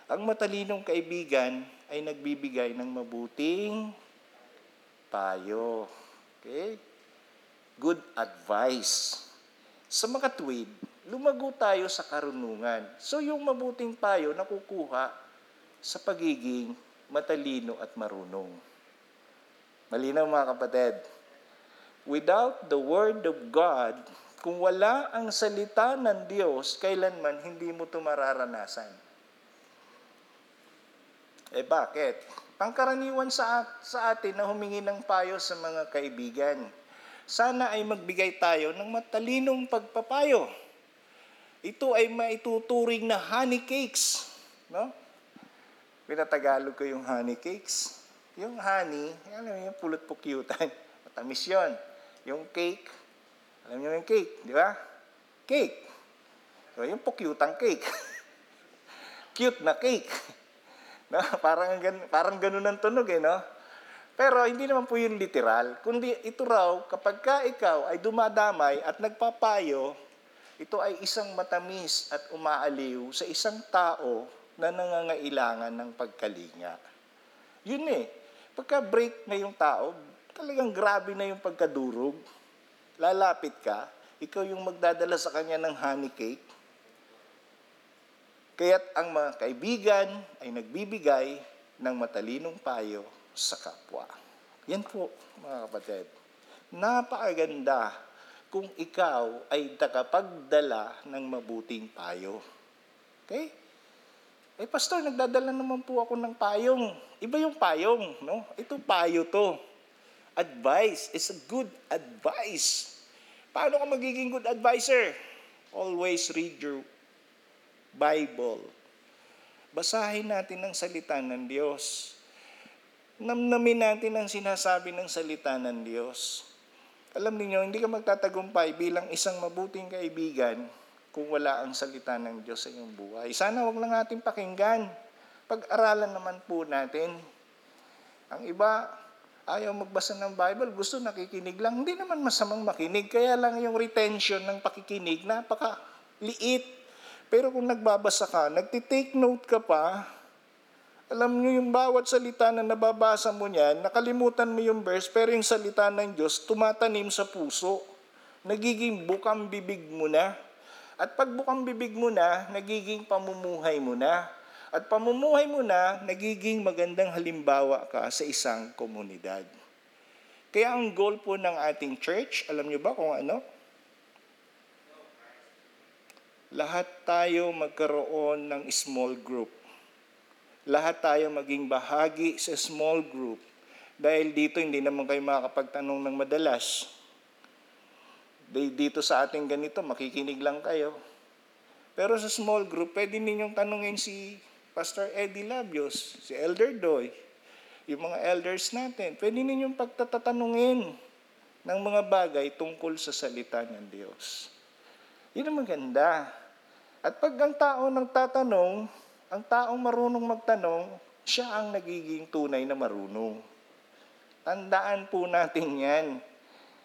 Ang matalinong kaibigan ay nagbibigay ng mabuting payo. Okay? Good advice. Sa makatwid, lumago tayo sa karunungan. So yung mabuting payo nakukuha sa pagiging matalino at marunong. Malinaw mga kapatid. Without the Word of God, kung wala ang salita ng Diyos, kailanman hindi mo ito mararanasan. Eh bakit? Pangkaraniwan sa, sa atin na humingi ng payo sa mga kaibigan. Sana ay magbigay tayo ng matalinong pagpapayo. Ito ay maituturing na honey cakes. No? Pinatagalog ko yung honey cakes. Yung honey, ano yung pulot pukyutan. Matamis yon. Yung cake, alam niyo yung cake, di ba? Cake. So, yung po cute ang cake. cute na cake. no? Parang, gan- parang ganun ang tunog eh, no? Pero hindi naman po yun literal. Kundi ito raw, kapag ka ikaw ay dumadamay at nagpapayo, ito ay isang matamis at umaaliw sa isang tao na nangangailangan ng pagkalinga. Yun eh. Pagka break na yung tao, talagang grabe na yung pagkadurog. Lalapit ka, ikaw yung magdadala sa kanya ng honey cake. Kaya't ang mga kaibigan ay nagbibigay ng matalinong payo sa kapwa. Yan po, mga kapatid. Napakaganda kung ikaw ay takapagdala ng mabuting payo. Okay? Eh, pastor, nagdadala naman po ako ng payong. Iba yung payong, no? Ito payo to. Advice is a good advice. Paano ka magiging good advisor? Always read your Bible. Basahin natin ang salita ng Diyos. Namnamin natin ang sinasabi ng salita ng Diyos. Alam niyo, hindi ka magtatagumpay bilang isang mabuting kaibigan kung wala ang salita ng Diyos sa iyong buhay. Sana wag lang natin pakinggan. Pag-aralan naman po natin. Ang iba, ayaw magbasa ng Bible, gusto nakikinig lang. Hindi naman masamang makinig, kaya lang yung retention ng pakikinig, napaka liit. Pero kung nagbabasa ka, nagtitake note ka pa, alam niyo yung bawat salita na nababasa mo niyan, nakalimutan mo yung verse, pero yung salita ng Diyos tumatanim sa puso. Nagiging bukang bibig mo na. At pag bukang bibig mo na, nagiging pamumuhay mo na. At pamumuhay mo na, nagiging magandang halimbawa ka sa isang komunidad. Kaya ang goal po ng ating church, alam niyo ba kung ano? Lahat tayo magkaroon ng small group. Lahat tayo maging bahagi sa small group. Dahil dito hindi naman kayo makakapagtanong ng madalas. Dito sa ating ganito, makikinig lang kayo. Pero sa small group, pwede ninyong tanungin si Pastor Eddie Labios, si Elder Doy, yung mga elders natin. Pwede ninyong pagtatatanungin ng mga bagay tungkol sa salita ng Diyos. Yun ang maganda. At pag ang tao nang tatanong, ang taong marunong magtanong, siya ang nagiging tunay na marunong. Tandaan po natin yan.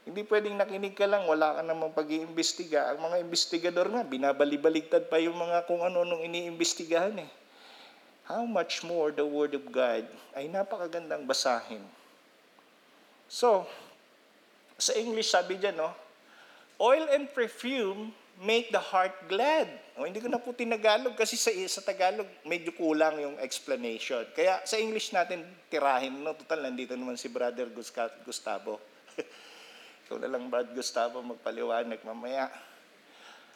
Hindi pwedeng nakinig ka lang, wala ka namang pag-iimbestiga. Ang mga investigador nga, binabalibaligtad pa yung mga kung ano nung iniimbestigahan eh. How much more the Word of God ay napakagandang basahin. So, sa English sabi dyan, no? Oil and perfume make the heart glad. O, hindi ko na po tinagalog kasi sa, sa Tagalog medyo kulang yung explanation. Kaya sa English natin tirahin. No? Total, nandito naman si Brother Gustavo. Ikaw na lang, Brad Gustavo, magpaliwanag mamaya.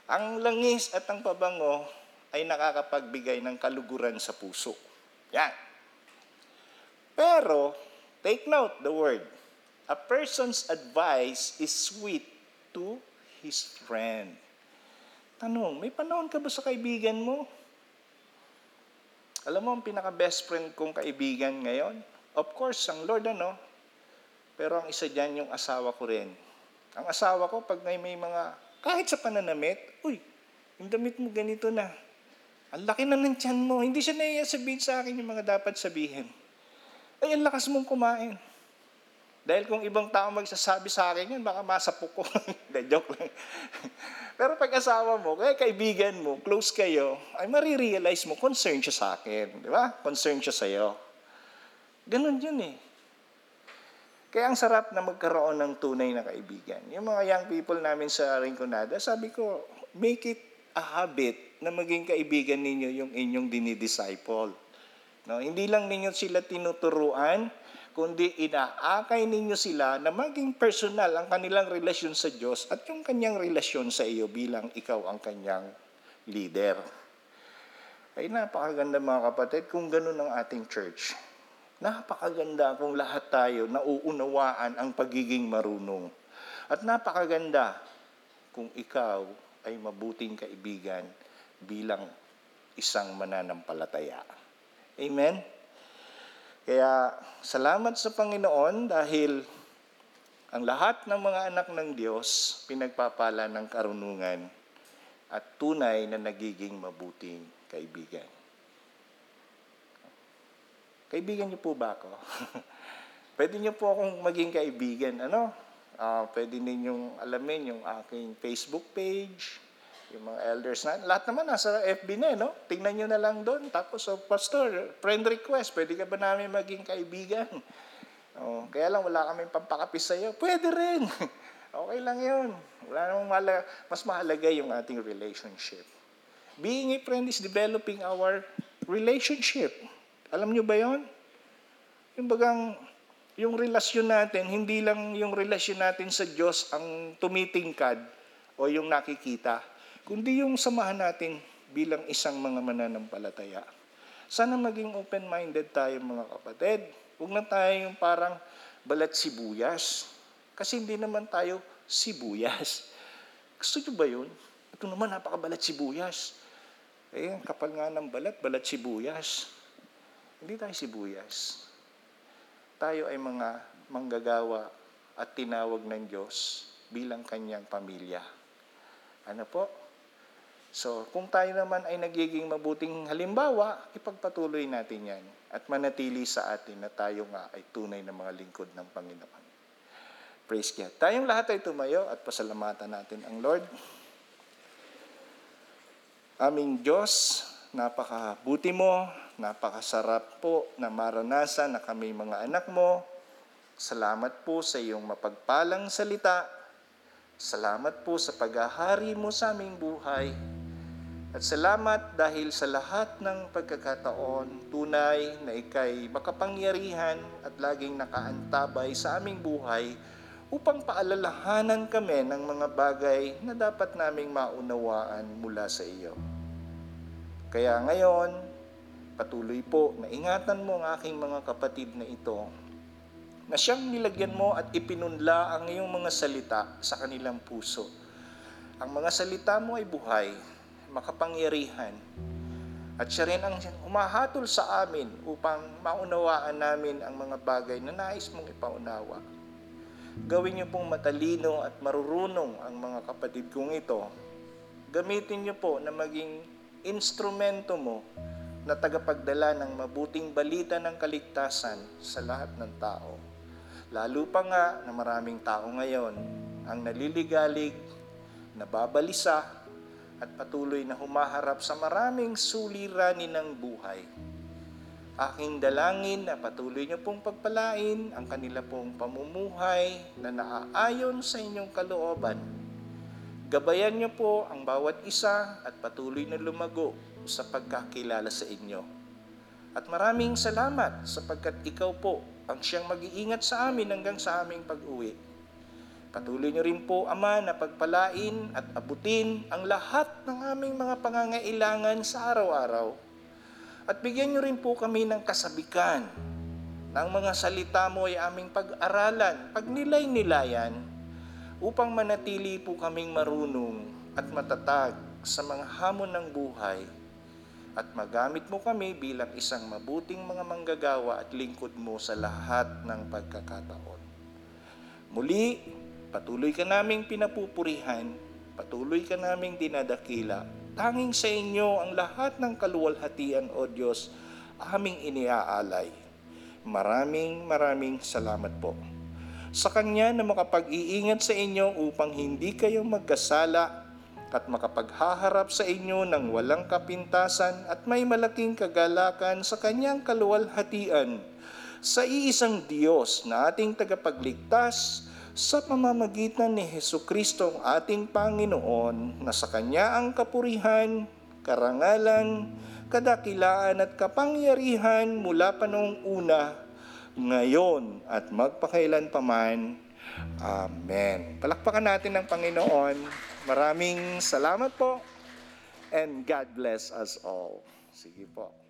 Ang langis at ang pabango ay nakakapagbigay ng kaluguran sa puso. Yan. Pero, take note the word. A person's advice is sweet to his friend. Tanong, may panahon ka ba sa kaibigan mo? Alam mo, ang pinaka-best friend kong kaibigan ngayon, of course, ang Lord ano, pero ang isa dyan yung asawa ko rin. Ang asawa ko, pag may, may mga, kahit sa pananamit, uy, yung damit mo ganito na. Ang laki na ng tiyan mo. Hindi siya naiya sabihin sa akin yung mga dapat sabihin. Ay, ang lakas mong kumain. Dahil kung ibang tao magsasabi sa akin yan, baka masapok ko. Hindi, joke lang. Pero pag asawa mo, kaya kaibigan mo, close kayo, ay marirealize mo, concern siya sa akin. Di ba? Concern siya sa'yo. Ganon yun eh. Kaya ang sarap na magkaroon ng tunay na kaibigan. Yung mga young people namin sa Rinconada, sabi ko, make it a habit na maging kaibigan ninyo yung inyong dinidisciple. No, hindi lang ninyo sila tinuturuan, kundi inaakay ninyo sila na maging personal ang kanilang relasyon sa Diyos at yung kanyang relasyon sa iyo bilang ikaw ang kanyang leader. Ay napakaganda mga kapatid kung ganun ang ating church. Napakaganda kung lahat tayo nauunawaan ang pagiging marunong. At napakaganda kung ikaw ay mabuting kaibigan bilang isang mananampalataya. Amen? Kaya salamat sa Panginoon dahil Ang lahat ng mga anak ng Diyos, pinagpapala ng karunungan at tunay na nagiging mabuting kaibigan. Kaibigan niyo po ba ako? pwede niyo po akong maging kaibigan. Ano? Ah, pwede ninyong alamin yung aking Facebook page, yung mga elders na. Lahat naman nasa FB na, eh, no? Tingnan niyo na lang doon. Tapos, so, Pastor, friend request, pwede ka ba namin maging kaibigan? Oh, kaya lang wala kaming pampakapis sa'yo. Pwede rin. okay lang yun. Wala namang mahalaga. Mas mahalaga yung ating relationship. Being a friend is developing our relationship. Alam nyo ba yon? Yung bagang, yung relasyon natin, hindi lang yung relasyon natin sa Diyos ang tumitingkad o yung nakikita, kundi yung samahan natin bilang isang mga mananampalataya. Sana maging open-minded tayo mga kapatid. Huwag na tayo yung parang balat sibuyas. Kasi hindi naman tayo sibuyas. Gusto nyo ba yun? Ito naman napakabalat sibuyas. Eh, kapal nga ng balat, balat sibuyas. Hindi tayo sibuyas. Tayo ay mga manggagawa at tinawag ng Diyos bilang kanyang pamilya. Ano po? So, kung tayo naman ay nagiging mabuting halimbawa, ipagpatuloy natin yan at manatili sa atin na tayo nga ay tunay na mga lingkod ng Panginoon. Praise God. Tayong lahat ay tumayo at pasalamatan natin ang Lord. Aming Diyos, napakabuti mo, napakasarap po na maranasan na kami mga anak mo. Salamat po sa iyong mapagpalang salita. Salamat po sa paghahari mo sa aming buhay. At salamat dahil sa lahat ng pagkakataon, tunay na ikay makapangyarihan at laging nakaantabay sa aming buhay upang paalalahanan kami ng mga bagay na dapat naming maunawaan mula sa iyo. Kaya ngayon, patuloy po na ingatan mo ang aking mga kapatid na ito na siyang nilagyan mo at ipinunla ang iyong mga salita sa kanilang puso. Ang mga salita mo ay buhay, makapangyarihan, at siya rin ang umahatol sa amin upang maunawaan namin ang mga bagay na nais mong ipaunawa. Gawin niyo pong matalino at marurunong ang mga kapatid kong ito. Gamitin niyo po na maging instrumento mo na tagapagdala ng mabuting balita ng kaligtasan sa lahat ng tao. Lalo pa nga na maraming tao ngayon ang naliligalig, nababalisa, at patuloy na humaharap sa maraming suliranin ng buhay. Aking dalangin na patuloy niyo pong pagpalain ang kanila pong pamumuhay na naaayon sa inyong kalooban. Gabayan niyo po ang bawat isa at patuloy na lumago sa pagkakilala sa inyo. At maraming salamat sapagkat ikaw po ang siyang mag-iingat sa amin hanggang sa aming pag-uwi. Patuloy niyo rin po, Ama, na pagpalain at abutin ang lahat ng aming mga pangangailangan sa araw-araw. At bigyan niyo rin po kami ng kasabikan ng mga salita mo ay aming pag-aralan, pagnilay-nilayan, upang manatili po kaming marunong at matatag sa mga hamon ng buhay at magamit mo kami bilang isang mabuting mga manggagawa at lingkod mo sa lahat ng pagkakataon. Muli, patuloy ka naming pinapupurihan, patuloy ka naming dinadakila. Tanging sa inyo ang lahat ng kaluwalhatian, O Diyos, aming iniaalay. Maraming maraming salamat po. Sa Kanya na makapag-iingat sa inyo upang hindi kayo magkasala at makapaghaharap sa inyo ng walang kapintasan at may malaking kagalakan sa kanyang kaluwalhatian sa iisang Diyos na ating tagapagligtas sa pamamagitan ni Heso Kristo ang ating Panginoon na sa Kanya ang kapurihan, karangalan, kadakilaan at kapangyarihan mula pa noong una, ngayon at magpakailan paman. Amen. Palakpakan natin ng Panginoon. Maraming salamat po and God bless us all. Sige po.